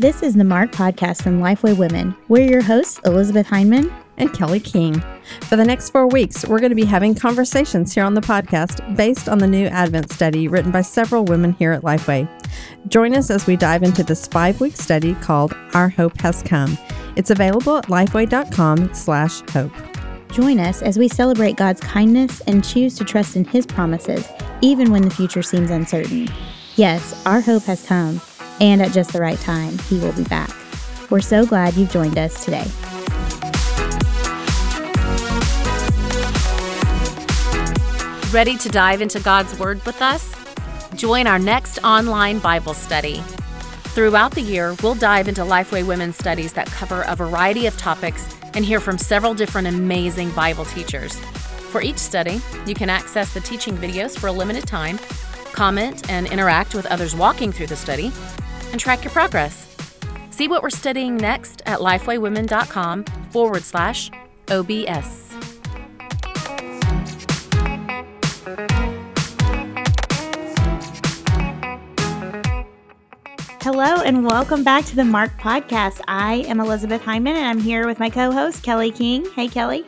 This is the Marked podcast from Lifeway Women. We're your hosts, Elizabeth Hyman and Kelly King. For the next four weeks, we're going to be having conversations here on the podcast based on the new Advent study written by several women here at Lifeway. Join us as we dive into this five-week study called Our Hope Has Come. It's available at lifeway.com slash hope. Join us as we celebrate God's kindness and choose to trust in His promises, even when the future seems uncertain. Yes, our hope has come, and at just the right time, He will be back. We're so glad you've joined us today. Ready to dive into God's Word with us? Join our next online Bible study. Throughout the year, we'll dive into Lifeway Women's studies that cover a variety of topics and hear from several different amazing Bible teachers. For each study, you can access the teaching videos for a limited time, comment and interact with others walking through the study, and track your progress. See what we're studying next at lifewaywomen.com forward slash OBS. Hello and welcome back to the Marked Podcast. I am Elizabeth Hyman and I'm here with my co host, Kelly King. Hey, Kelly.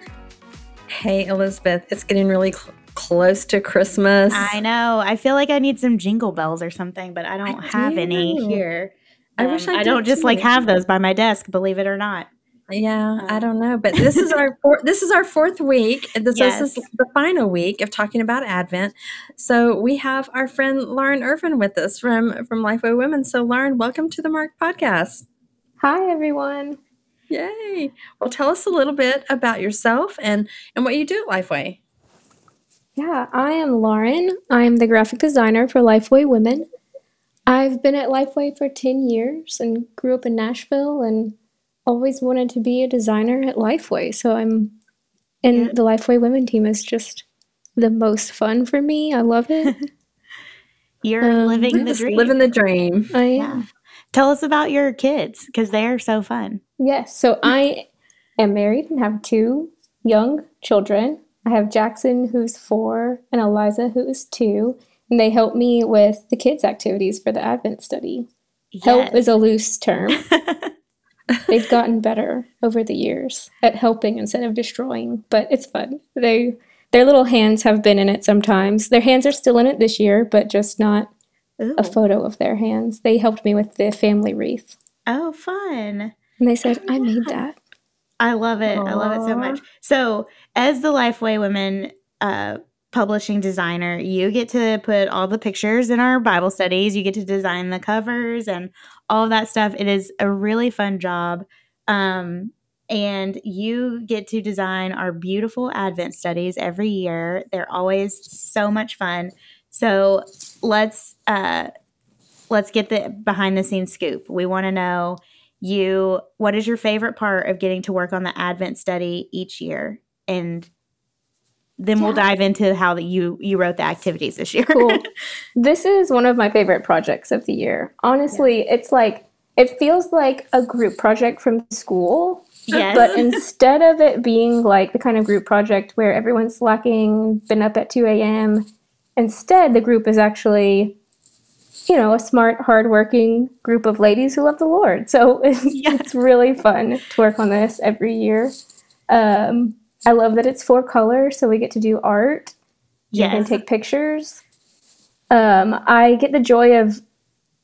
Hey, Elizabeth. It's getting really cl- close to Christmas. I know. I feel like I need some jingle bells or something, but I don't I have do. any here. I um, wish I, I don't just like have those by my desk, believe it or not. Yeah, I don't know, but this is our four, this is our fourth week. This, yes. this is the final week of talking about Advent. So we have our friend Lauren Irvin with us from from Lifeway Women. So Lauren, welcome to the Marked Podcast. Hi, everyone. Yay! Well, tell us a little bit about yourself and and what you do at Lifeway. Yeah, I am Lauren. I am the graphic designer for Lifeway Women. I've been at Lifeway for 10 years and grew up in Nashville and always wanted to be a designer at Lifeway. So I'm, and yeah. the Lifeway women team is just the most fun for me. I love it. You're um, living the dream. Living the dream. I am. Yeah. Tell us about your kids because they are so fun. Yes. So I am married and have two young children. I have Jackson, who's four, and Eliza, who is two. And they help me with the kids' activities for the Advent study. Yes. Help is a loose term. They've gotten better over the years at helping instead of destroying, but it's fun. They their little hands have been in it sometimes. Their hands are still in it this year, but just not Ooh. a photo of their hands. They helped me with the family wreath. Oh, fun. And they said, I made ah. that. I love it. Aww. I love it so much. So, as the Lifeway Women uh, publishing designer, you get to put all the pictures in our Bible studies. You get to design the covers and all of that stuff. It is a really fun job. Um, and you get to design our beautiful Advent studies every year. They're always so much fun. So let's uh, let's get the behind the scenes scoop. We want to know you what is your favorite part of getting to work on the Advent study each year, and then yeah. we'll dive into how that you you wrote the activities this year. cool. This is one of my favorite projects of the year. Honestly, yeah. it's like it feels like a group project from school. Yes. But instead of it being like the kind of group project where everyone's slacking, been up at 2 a.m., instead the group is actually, you know, a smart, hardworking group of ladies who love the Lord. So it's, yes. it's really fun to work on this every year. Um, I love that it's four colors, so we get to do art. Yes. And take pictures. Um, I get the joy of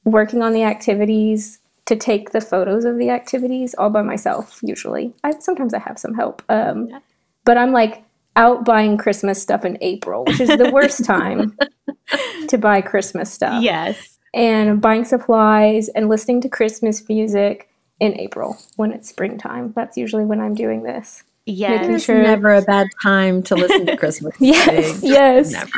working on the activities to take the photos of the activities all by myself. Usually, I sometimes I have some help. Um, yeah. But I'm like out buying Christmas stuff in April, which is the worst time to buy Christmas stuff. Yes. And buying supplies and listening to Christmas music in April when it's springtime. That's usually when I'm doing this. Yeah, it's sure. never a bad time to listen to Christmas. Music. Yes, yes. Never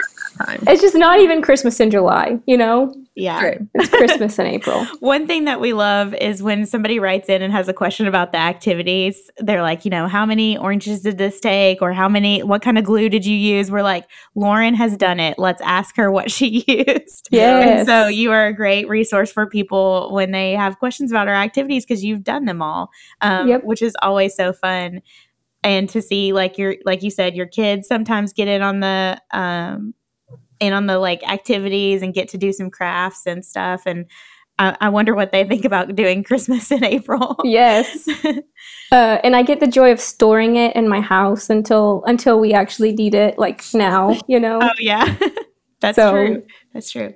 time. It's just not even Christmas in July, you know? Yeah. True. It's Christmas in April. One thing that we love is when somebody writes in and has a question about the activities, they're like, you know, how many oranges did this take? Or how many, what kind of glue did you use? We're like, Lauren has done it. Let's ask her what she used. Yes. And so you are a great resource for people when they have questions about our activities because you've done them all, um, yep. which is always so fun and to see like your like you said your kids sometimes get in on the um in on the like activities and get to do some crafts and stuff and I, I wonder what they think about doing Christmas in April. Yes. uh, and I get the joy of storing it in my house until until we actually need it, like now, you know? Oh, yeah. That's so, true. That's true.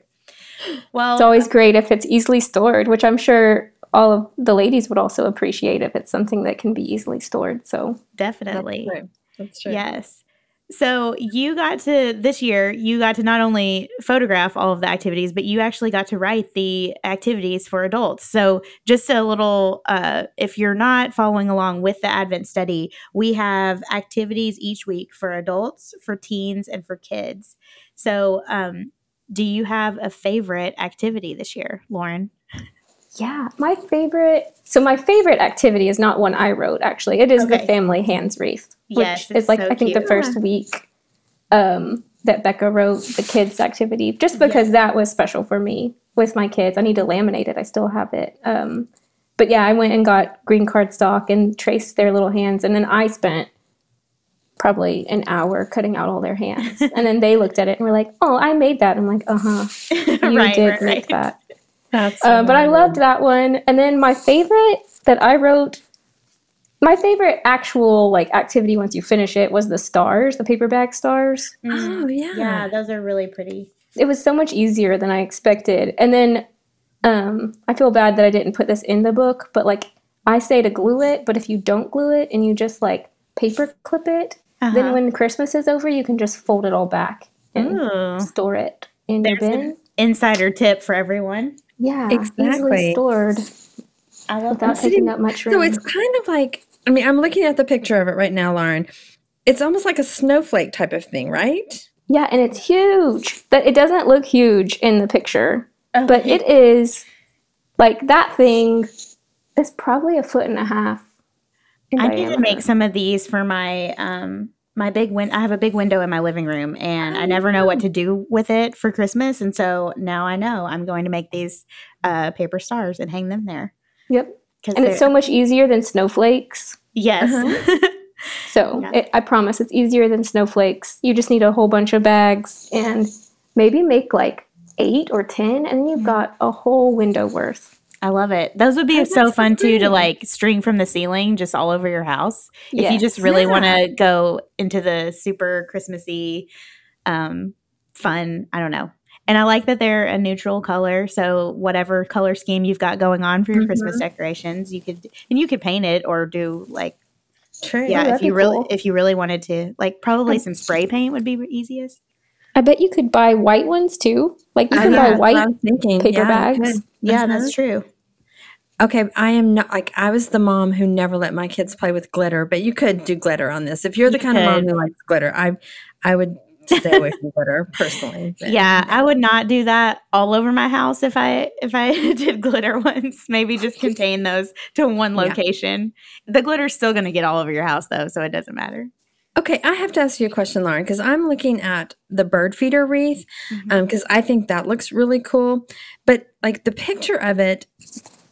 Well, it's always great if it's easily stored, which I'm sure all of the ladies would also appreciate if it's something that can be easily stored. So definitely. That's true. That's true. Yes. So you got to this year, you got to not only photograph all of the activities, but you actually got to write the activities for adults. So just a little, uh, if you're not following along with the Advent study, we have activities each week for adults, for teens, and for kids. So, um, do you have a favorite activity this year, Lauren? Yeah, my favorite. So my favorite activity is not one I wrote. Actually, it is okay. the family hands wreath, which yes, is like so I think cute. the first week um, that Becca wrote the kids activity, just because that was special for me with my kids. I need to laminate it. I still have it. Um, but yeah, I went and got green cardstock and traced their little hands, and then I spent probably an hour cutting out all their hands. and then they looked at it and were like, "Oh, I made that." I'm like, "Uh huh, you right, did right, make right. that." That's so uh, but I loved that one. And then my favorite that I wrote, my favorite actual like activity once you finish it was the stars, the paper bag stars. Mm. Oh yeah, yeah, those are really pretty. It was so much easier than I expected. And then um, I feel bad that I didn't put this in the book, but like I say to glue it, but if you don't glue it and you just like paper clip it, uh-huh. then when Christmas is over, you can just fold it all back and Ooh. store it in There's your bin. insider tip for everyone. Yeah, exactly. Easily stored. I love without taking up much room. So it's kind of like I mean, I'm looking at the picture of it right now, Lauren. It's almost like a snowflake type of thing, right? Yeah, and it's huge. That it doesn't look huge in the picture, okay. but it is like that thing is probably a foot and a half. I need to make some of these for my um my big win I have a big window in my living room and I never know what to do with it for Christmas and so now I know I'm going to make these uh, paper stars and hang them there. Yep. And it's so much easier than snowflakes. Yes. Uh-huh. so yeah. it, I promise it's easier than snowflakes. You just need a whole bunch of bags and maybe make like eight or ten and you've mm-hmm. got a whole window worth. I love it. Those would be oh, so fun too to like string from the ceiling just all over your house. Yes. If you just really yeah. want to go into the super Christmassy um fun, I don't know. And I like that they're a neutral color, so whatever color scheme you've got going on for your mm-hmm. Christmas decorations, you could and you could paint it or do like True. Yeah, oh, if you really cool. if you really wanted to, like probably some spray paint would be easiest. I bet you could buy white ones too. Like you can buy white paper yeah, bags. Yeah, that's true. Okay, I am not like I was the mom who never let my kids play with glitter, but you could do glitter on this. If you're the you kind could. of mom who likes glitter, I I would stay away from glitter personally. But, yeah, I would not do that all over my house if I if I did glitter once. Maybe just contain those to one location. Yeah. The glitter's still going to get all over your house though, so it doesn't matter. Okay, I have to ask you a question, Lauren, because I'm looking at the bird feeder wreath because mm-hmm. um, I think that looks really cool. But like the picture of it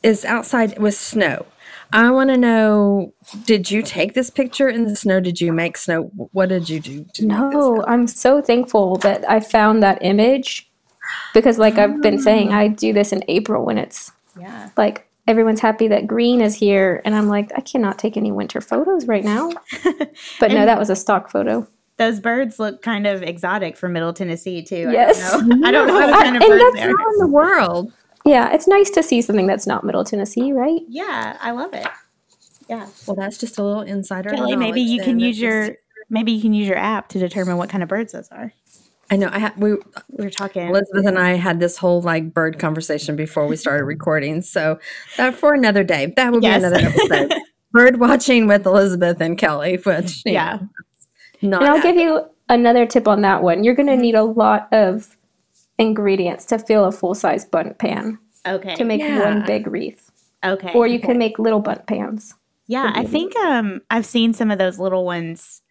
is outside with snow. I want to know did you take this picture in the snow? Did you make snow? What did you do? no, I'm so thankful that I found that image because, like I've been saying, I do this in April when it's yeah. like everyone's happy that green is here. And I'm like, I cannot take any winter photos right now. But no, that was a stock photo. Those birds look kind of exotic for Middle Tennessee, too. Yes. I don't know, I don't know what kind of birds they are. in the world. Yeah, it's nice to see something that's not Middle Tennessee, right? Yeah, I love it. Yeah. Well, that's just a little insider. Kelly, maybe you can use your maybe you can use your app to determine what kind of birds those are. I know. I had we we were talking. Elizabeth and I had this whole like bird conversation before we started recording. So that for another day. That would yes. be another episode. bird watching with Elizabeth and Kelly. Which yeah. Know, not and I'll give you another tip on that one. You're going to mm-hmm. need a lot of ingredients to fill a full size Bundt pan. Okay. To make yeah. one big wreath. Okay. Or you okay. can make little Bundt pans. Yeah, I think um I've seen some of those little ones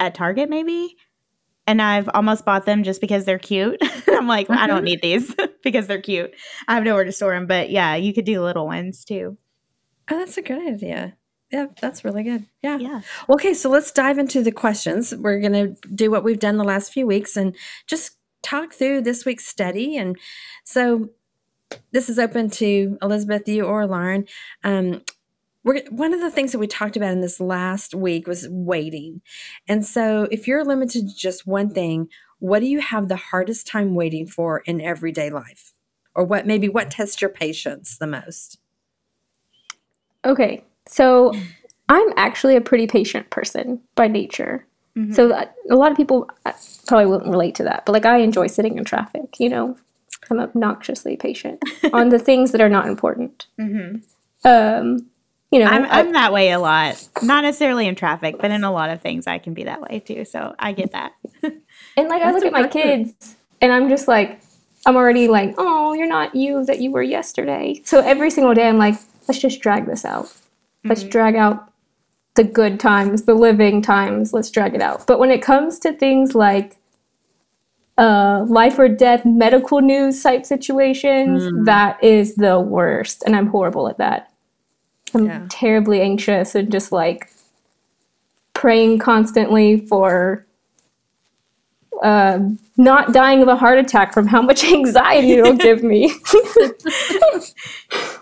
at Target maybe. And I've almost bought them just because they're cute. I'm like, I don't mm-hmm. need these because they're cute. I have nowhere to store them, but yeah, you could do little ones too. Oh, that's a good idea. Yeah, that's really good. Yeah. Yeah. Okay, so let's dive into the questions. We're going to do what we've done the last few weeks and just talk through this week's study. And so, this is open to Elizabeth, you or Lauren. Um, we're, one of the things that we talked about in this last week was waiting. And so, if you're limited to just one thing, what do you have the hardest time waiting for in everyday life? Or what maybe what tests your patience the most? Okay, so I'm actually a pretty patient person by nature. Mm-hmm. So a lot of people uh, probably wouldn't relate to that, but like I enjoy sitting in traffic, you know, I'm obnoxiously patient on the things that are not important. Mm-hmm. Um, you know, I'm, I'm that way a lot. Not necessarily in traffic, but in a lot of things, I can be that way too. So I get that. and like I look at my kids, and I'm just like, I'm already like, oh, you're not you that you were yesterday. So every single day, I'm like, let's just drag this out. Mm-hmm. Let's drag out the good times, the living times. Let's drag it out. But when it comes to things like uh, life or death medical news type situations, mm. that is the worst. And I'm horrible at that. I'm yeah. terribly anxious and just like praying constantly for uh, not dying of a heart attack from how much anxiety it'll give me.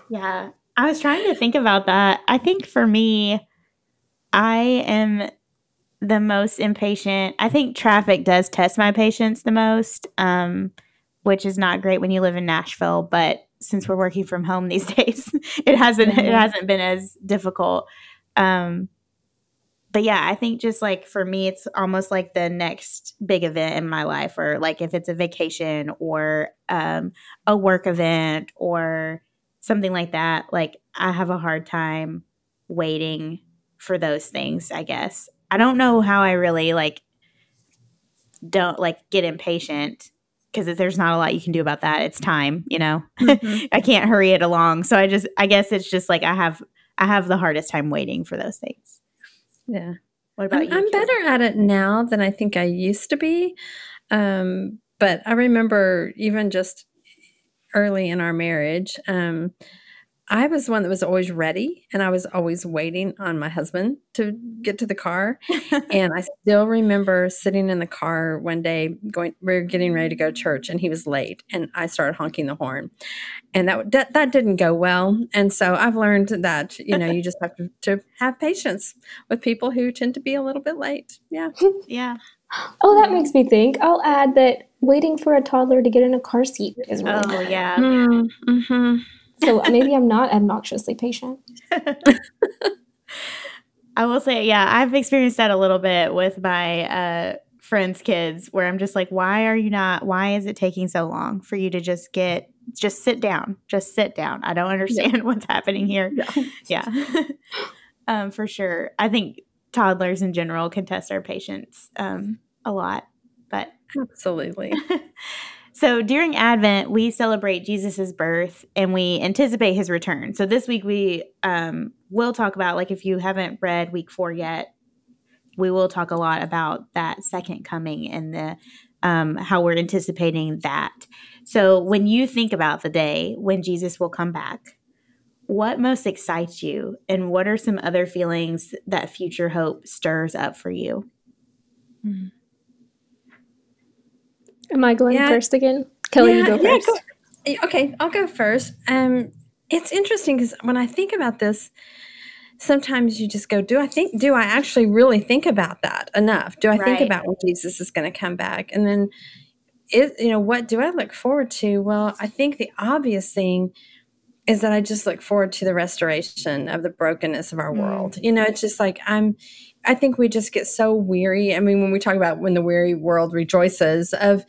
yeah. I was trying to think about that. I think for me, I am the most impatient. I think traffic does test my patience the most, um, which is not great when you live in Nashville. But since we're working from home these days, it hasn't mm-hmm. it hasn't been as difficult. Um, but yeah, I think just like for me, it's almost like the next big event in my life, or like if it's a vacation or um, a work event or something like that. Like I have a hard time waiting for those things. I guess I don't know how I really like don't like get impatient because there's not a lot you can do about that. It's time, you know. Mm-hmm. I can't hurry it along. So I just I guess it's just like I have I have the hardest time waiting for those things. Yeah. What about I'm, you? I'm better at it now than I think I used to be. Um, but I remember even just early in our marriage, um, I was one that was always ready and I was always waiting on my husband to get to the car. and I still remember sitting in the car one day going we are getting ready to go to church and he was late and I started honking the horn. And that that, that didn't go well. And so I've learned that, you know, you just have to, to have patience with people who tend to be a little bit late. Yeah. yeah. Oh, that makes me think. I'll add that waiting for a toddler to get in a car seat is really Oh, hard. yeah. Mm-hmm. So maybe I'm not obnoxiously patient. I will say, yeah, I've experienced that a little bit with my uh, friends' kids, where I'm just like, why are you not? Why is it taking so long for you to just get, just sit down, just sit down? I don't understand yeah. what's happening here. Yeah, yeah. um, for sure. I think toddlers in general can test our patience um, a lot, but absolutely. So during Advent, we celebrate Jesus' birth and we anticipate his return. So this week we um, will talk about, like, if you haven't read week four yet, we will talk a lot about that second coming and the um, how we're anticipating that. So when you think about the day when Jesus will come back, what most excites you, and what are some other feelings that future hope stirs up for you? Mm-hmm. Am I going yeah. first again? Kelly, yeah, you go first. Yeah, go. Okay, I'll go first. Um, it's interesting because when I think about this, sometimes you just go, "Do I think? Do I actually really think about that enough? Do I right. think about when Jesus is going to come back?" And then, it you know, what do I look forward to? Well, I think the obvious thing is that I just look forward to the restoration of the brokenness of our mm. world. You know, it's just like I'm I think we just get so weary. I mean, when we talk about when the weary world rejoices, of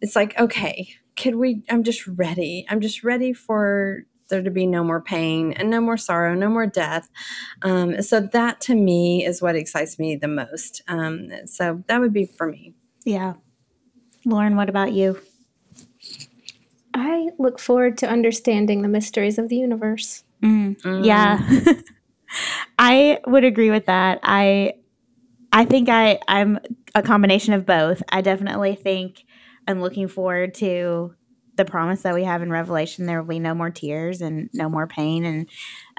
it's like, okay, could we? I'm just ready. I'm just ready for there to be no more pain and no more sorrow, no more death. Um, so that to me is what excites me the most. Um, so that would be for me. Yeah. Lauren, what about you? I look forward to understanding the mysteries of the universe. Mm. Mm. Yeah. I would agree with that. I I think I I'm a combination of both. I definitely think I'm looking forward to the promise that we have in Revelation. There will be no more tears and no more pain and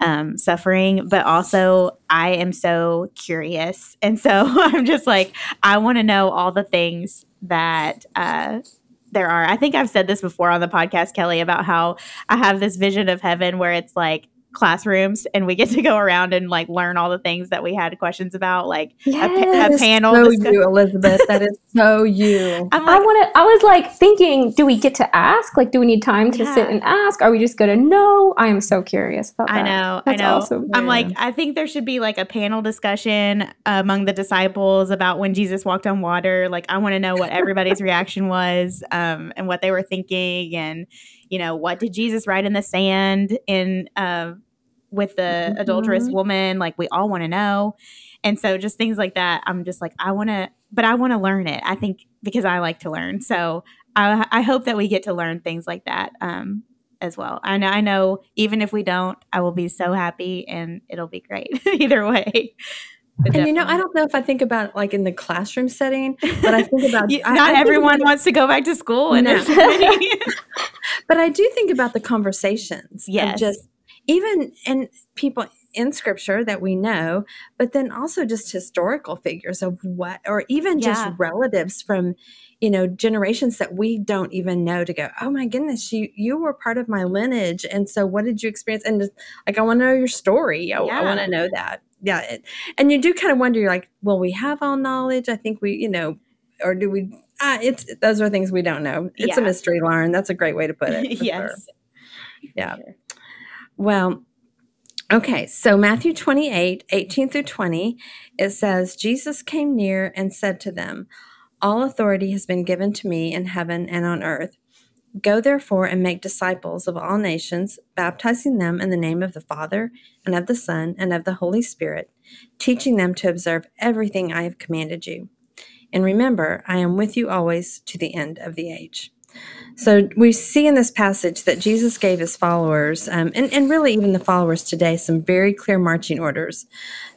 um, suffering. But also, I am so curious, and so I'm just like I want to know all the things that uh, there are. I think I've said this before on the podcast, Kelly, about how I have this vision of heaven where it's like classrooms and we get to go around and like learn all the things that we had questions about like yes, a, a panel so you elizabeth. That is so you. I'm like, i want to i was like thinking do we get to ask? Like do we need time to yeah. sit and ask? Are we just gonna know? I am so curious about that. i know That's i know. awesome. i'm like i think there should be like a panel discussion among the disciples about when jesus walked on water. Like i want to know what everybody's reaction was um, and what they were thinking and you know, what did Jesus write in the sand in uh, with the mm-hmm. adulterous woman? Like we all want to know. And so just things like that, I'm just like, I want to, but I want to learn it. I think because I like to learn. So I, I hope that we get to learn things like that um, as well. I know, I know, even if we don't, I will be so happy and it'll be great either way. But and you know, I don't know if I think about like in the classroom setting, but I think about not I, I everyone about, wants to go back to school. And no. but I do think about the conversations. Yes. Just even and people in scripture that we know, but then also just historical figures of what, or even yeah. just relatives from, you know, generations that we don't even know to go, oh my goodness, you you were part of my lineage. And so what did you experience? And just, like I want to know your story. I, yeah. I want to know that yeah it, and you do kind of wonder you're like well, we have all knowledge i think we you know or do we uh, it's those are things we don't know it's yeah. a mystery lauren that's a great way to put it yes sure. yeah sure. well okay so matthew 28 18 through 20 it says jesus came near and said to them all authority has been given to me in heaven and on earth Go therefore and make disciples of all nations, baptizing them in the name of the Father, and of the Son, and of the Holy Spirit, teaching them to observe everything I have commanded you. And remember, I am with you always to the end of the age. So we see in this passage that Jesus gave his followers, um, and, and really even the followers today, some very clear marching orders.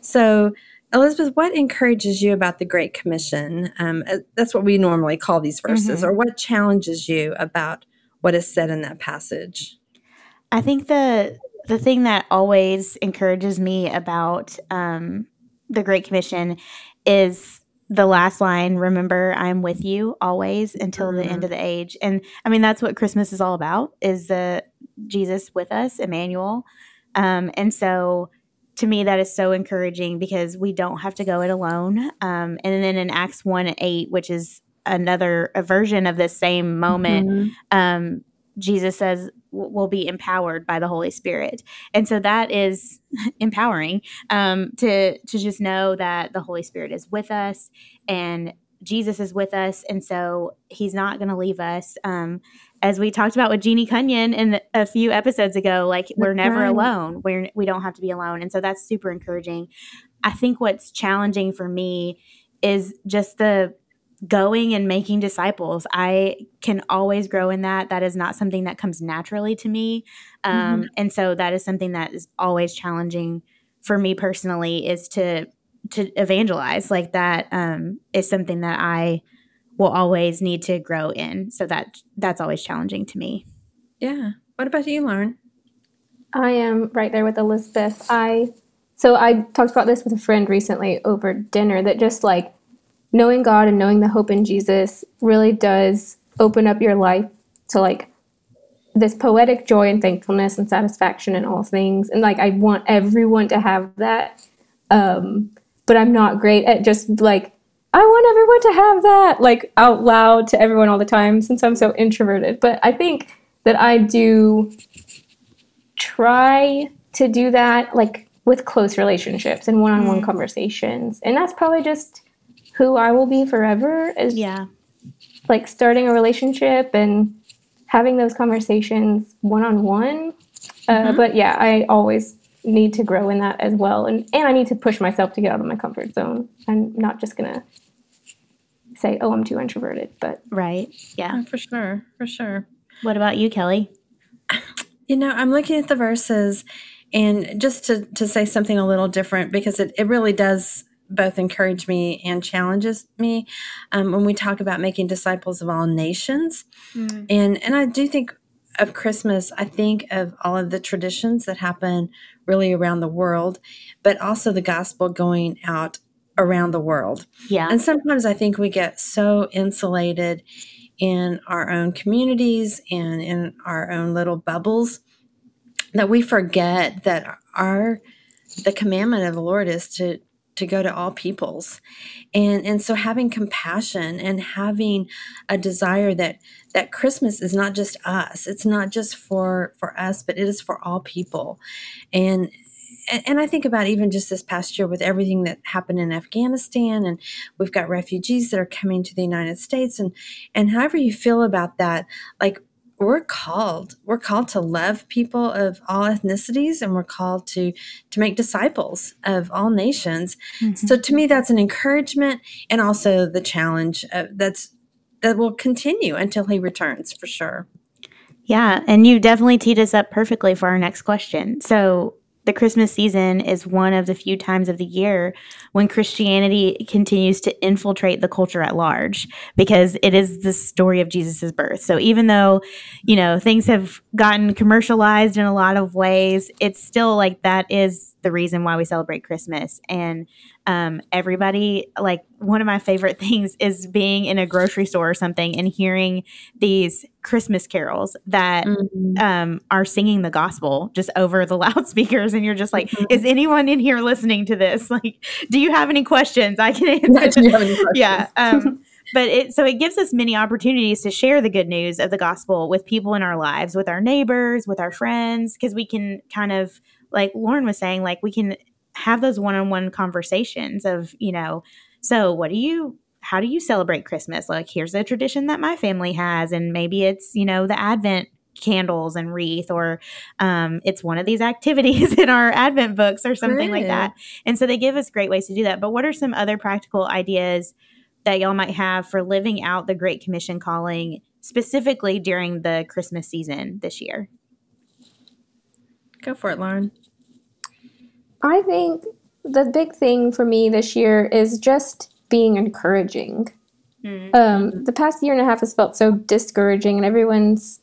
So, Elizabeth, what encourages you about the Great Commission? Um, uh, that's what we normally call these verses, mm-hmm. or what challenges you about what is said in that passage? I think the the thing that always encourages me about um, the Great Commission is the last line remember i'm with you always until mm-hmm. the end mm-hmm. of the age and i mean that's what christmas is all about is the jesus with us emmanuel um, and so to me that is so encouraging because we don't have to go it alone um, and then in acts 1 8 which is another a version of this same moment mm-hmm. um, jesus says will be empowered by the holy spirit. And so that is empowering um, to to just know that the holy spirit is with us and jesus is with us. And so he's not going to leave us. Um, as we talked about with Jeannie Cunnion in a few episodes ago, like we're never alone. We're we don't have to be alone, and so that's super encouraging. I think what's challenging for me is just the going and making disciples. I can always grow in that. That is not something that comes naturally to me, um, mm-hmm. and so that is something that is always challenging for me personally. Is to to evangelize like that um, is something that I will always need to grow in. So that that's always challenging to me. Yeah. What about you, Lauren? I am right there with Elizabeth. I so I talked about this with a friend recently over dinner that just like knowing God and knowing the hope in Jesus really does open up your life to like this poetic joy and thankfulness and satisfaction in all things. And like I want everyone to have that. Um, but I'm not great at just like I want everyone to have that, like out loud to everyone all the time since I'm so introverted. But I think that I do try to do that, like with close relationships and one on one conversations. And that's probably just who I will be forever is yeah. like starting a relationship and having those conversations one on one. But yeah, I always need to grow in that as well. And, and I need to push myself to get out of my comfort zone. I'm not just going to say, oh, I'm too introverted. But right. Yeah. Oh, for sure. For sure. What about you, Kelly? You know, I'm looking at the verses and just to, to say something a little different because it, it really does both encourage me and challenges me um, when we talk about making disciples of all nations. Mm. And and I do think of Christmas, I think of all of the traditions that happen really around the world, but also the gospel going out around the world. Yeah. And sometimes I think we get so insulated in our own communities and in our own little bubbles that we forget that our the commandment of the Lord is to to go to all peoples. And and so having compassion and having a desire that that christmas is not just us it's not just for for us but it is for all people. And and I think about even just this past year with everything that happened in Afghanistan, and we've got refugees that are coming to the United States, and and however you feel about that, like we're called we're called to love people of all ethnicities and we're called to to make disciples of all nations. Mm-hmm. so to me that's an encouragement and also the challenge of, that's that will continue until he returns for sure. Yeah and you definitely teed us up perfectly for our next question. So the Christmas season is one of the few times of the year when Christianity continues to infiltrate the culture at large because it is the story of Jesus' birth. So even though, you know, things have gotten commercialized in a lot of ways, it's still like that is the reason why we celebrate Christmas. And um, everybody like one of my favorite things is being in a grocery store or something and hearing these christmas carols that mm-hmm. um, are singing the gospel just over the loudspeakers and you're just like mm-hmm. is anyone in here listening to this like do you have any questions i can answer yeah um, but it so it gives us many opportunities to share the good news of the gospel with people in our lives with our neighbors with our friends because we can kind of like lauren was saying like we can have those one-on-one conversations of you know so what do you how do you celebrate christmas? Like here's a tradition that my family has and maybe it's you know the advent candles and wreath or um, it's one of these activities in our advent books or something like that. And so they give us great ways to do that. But what are some other practical ideas that y'all might have for living out the great commission calling specifically during the christmas season this year? Go for it lauren. I think the big thing for me this year is just being encouraging. Mm-hmm. Um, the past year and a half has felt so discouraging, and everyone's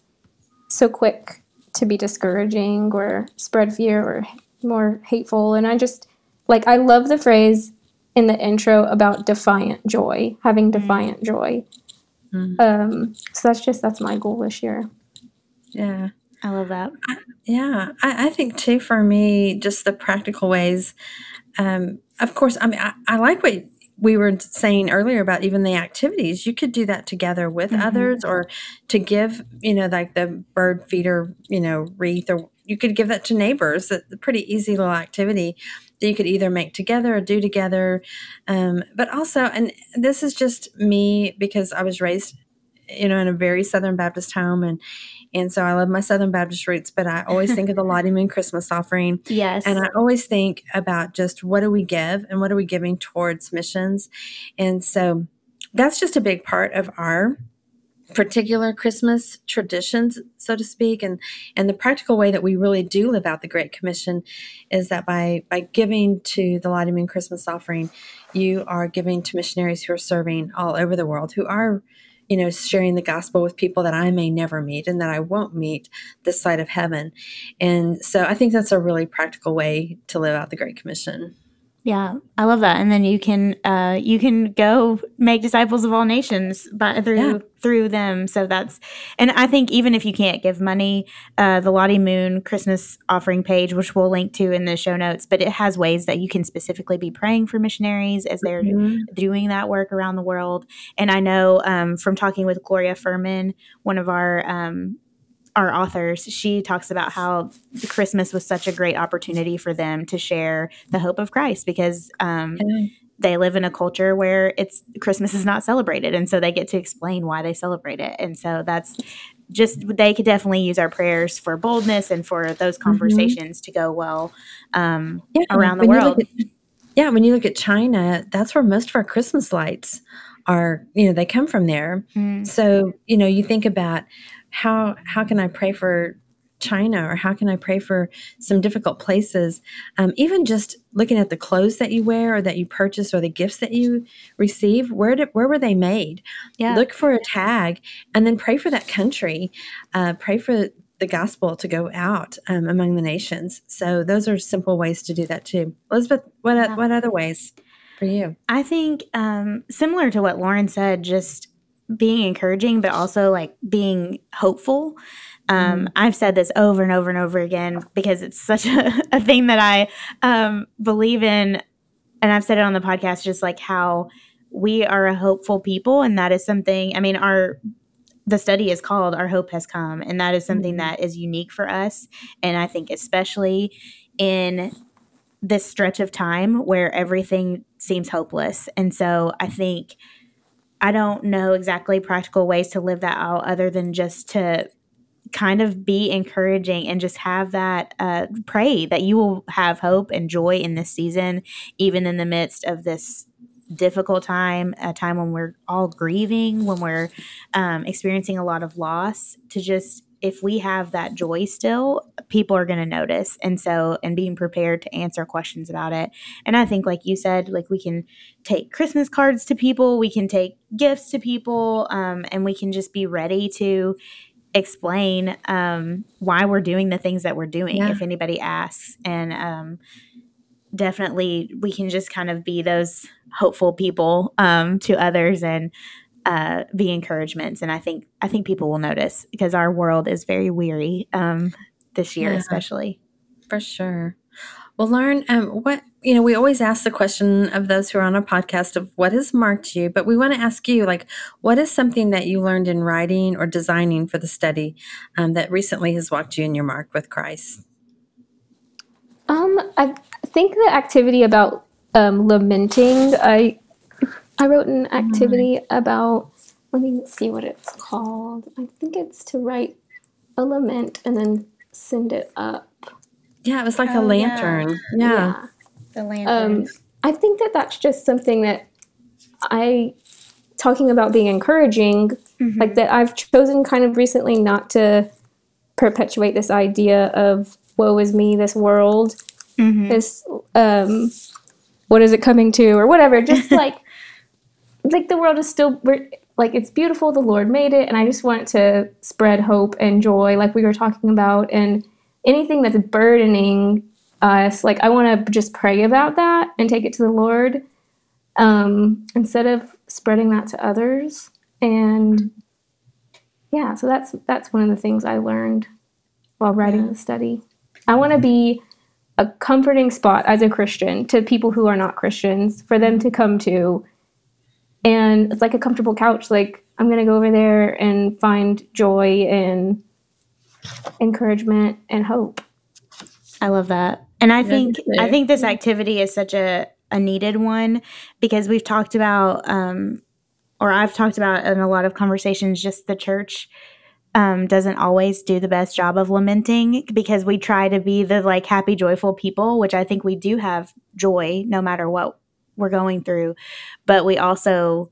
so quick to be discouraging or spread fear or more hateful. And I just like, I love the phrase in the intro about defiant joy, having mm-hmm. defiant mm-hmm. joy. Mm-hmm. Um, so that's just that's my goal this year. Yeah. I love that. I, yeah, I, I, think too for me, just the practical ways. Um, of course, I mean, I, I, like what we were saying earlier about even the activities. You could do that together with mm-hmm. others, or to give, you know, like the bird feeder, you know, wreath, or you could give that to neighbors. It's A pretty easy little activity that you could either make together or do together. Um, but also, and this is just me because I was raised, you know, in a very Southern Baptist home, and and so I love my Southern Baptist roots, but I always think of the Lottie Moon Christmas offering. Yes. And I always think about just what do we give and what are we giving towards missions. And so that's just a big part of our particular Christmas traditions, so to speak, and and the practical way that we really do live out the Great Commission is that by by giving to the Lottie Moon Christmas offering, you are giving to missionaries who are serving all over the world, who are you know, sharing the gospel with people that I may never meet and that I won't meet this side of heaven. And so I think that's a really practical way to live out the Great Commission. Yeah, I love that. And then you can uh, you can go make disciples of all nations by through yeah. through them. So that's and I think even if you can't give money, uh, the Lottie Moon Christmas offering page, which we'll link to in the show notes, but it has ways that you can specifically be praying for missionaries as they're mm-hmm. doing that work around the world. And I know um, from talking with Gloria Furman, one of our um, our authors, she talks about how Christmas was such a great opportunity for them to share the hope of Christ because um, they live in a culture where it's Christmas is not celebrated, and so they get to explain why they celebrate it. And so that's just they could definitely use our prayers for boldness and for those mm-hmm. conversations mm-hmm. to go well um, yeah, around the world. At, yeah, when you look at China, that's where most of our Christmas lights are. You know, they come from there. Mm. So you know, you think about how how can I pray for China or how can I pray for some difficult places? Um, even just looking at the clothes that you wear or that you purchase or the gifts that you receive, where did where were they made? Yeah. Look for a tag and then pray for that country. Uh, pray for the gospel to go out um, among the nations. So those are simple ways to do that too. Elizabeth, what yeah. what other ways for you? I think um, similar to what Lauren said, just being encouraging, but also like being hopeful. Um, mm-hmm. I've said this over and over and over again because it's such a, a thing that I um, believe in. And I've said it on the podcast, just like how we are a hopeful people. And that is something, I mean, our, the study is called Our Hope Has Come. And that is something mm-hmm. that is unique for us. And I think, especially in this stretch of time where everything seems hopeless. And so I think I don't know exactly practical ways to live that out other than just to kind of be encouraging and just have that uh, pray that you will have hope and joy in this season, even in the midst of this difficult time, a time when we're all grieving, when we're um, experiencing a lot of loss, to just if we have that joy still, people are going to notice. And so, and being prepared to answer questions about it. And I think, like you said, like we can take Christmas cards to people, we can take gifts to people, um, and we can just be ready to explain um, why we're doing the things that we're doing yeah. if anybody asks. And um, definitely, we can just kind of be those hopeful people um, to others and uh, be encouragements. And I think I think people will notice because our world is very weary um, this year, yeah, especially. For sure. Well, Lauren, um, what you know, we always ask the question of those who are on our podcast of what has marked you, but we want to ask you, like, what is something that you learned in writing or designing for the study um, that recently has walked you in your mark with Christ? Um, I think the activity about um, lamenting, I I wrote an activity mm-hmm. about, let me see what it's called. I think it's to write a lament and then send it up. Yeah, it was like oh, a lantern. Yeah. yeah. yeah. The lantern. Um, I think that that's just something that I, talking about being encouraging, mm-hmm. like that I've chosen kind of recently not to perpetuate this idea of woe is me, this world, mm-hmm. this, um, what is it coming to, or whatever. Just like like the world is still like it's beautiful the lord made it and i just want to spread hope and joy like we were talking about and anything that's burdening us like i want to just pray about that and take it to the lord um, instead of spreading that to others and yeah so that's that's one of the things i learned while writing the study. I want to be a comforting spot as a christian to people who are not christians for them to come to and it's like a comfortable couch like i'm gonna go over there and find joy and encouragement and hope. I love that. And i think i think this activity is such a, a needed one because we've talked about um, or i've talked about in a lot of conversations just the church um, doesn't always do the best job of lamenting because we try to be the like happy joyful people which i think we do have joy no matter what we're going through but we also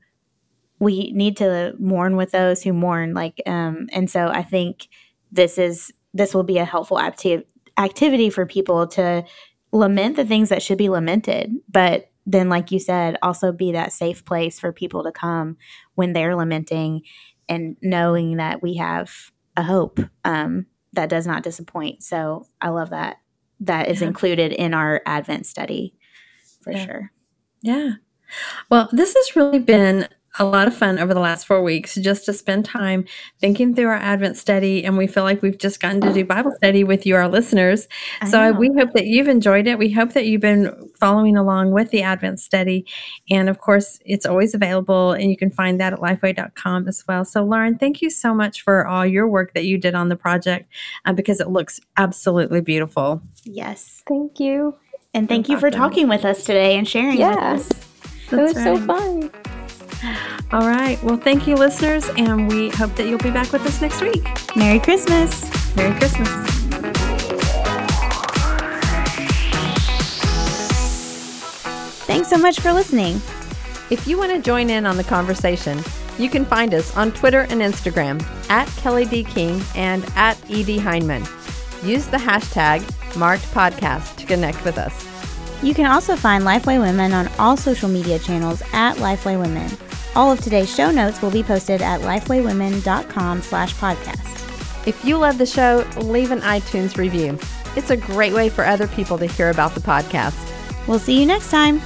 we need to mourn with those who mourn like um and so i think this is this will be a helpful acti- activity for people to lament the things that should be lamented but then like you said also be that safe place for people to come when they're lamenting and knowing that we have a hope um, that does not disappoint so i love that that is yeah. included in our advent study for yeah. sure yeah. Well, this has really been a lot of fun over the last four weeks just to spend time thinking through our Advent study. And we feel like we've just gotten to do Bible study with you, our listeners. I so I, we hope that you've enjoyed it. We hope that you've been following along with the Advent study. And of course, it's always available, and you can find that at lifeway.com as well. So, Lauren, thank you so much for all your work that you did on the project uh, because it looks absolutely beautiful. Yes. Thank you. And thank you for talking with us today and sharing yeah. with us. It was right. so fun. All right. Well, thank you, listeners, and we hope that you'll be back with us next week. Merry Christmas. Merry Christmas. Thanks so much for listening. If you want to join in on the conversation, you can find us on Twitter and Instagram at Kelly D. King and at ED Hyman. Use the hashtag marked podcast to connect with us. You can also find Lifeway Women on all social media channels at Lifeway Women. All of today's show notes will be posted at lifewaywomen.com slash podcast. If you love the show, leave an iTunes review. It's a great way for other people to hear about the podcast. We'll see you next time.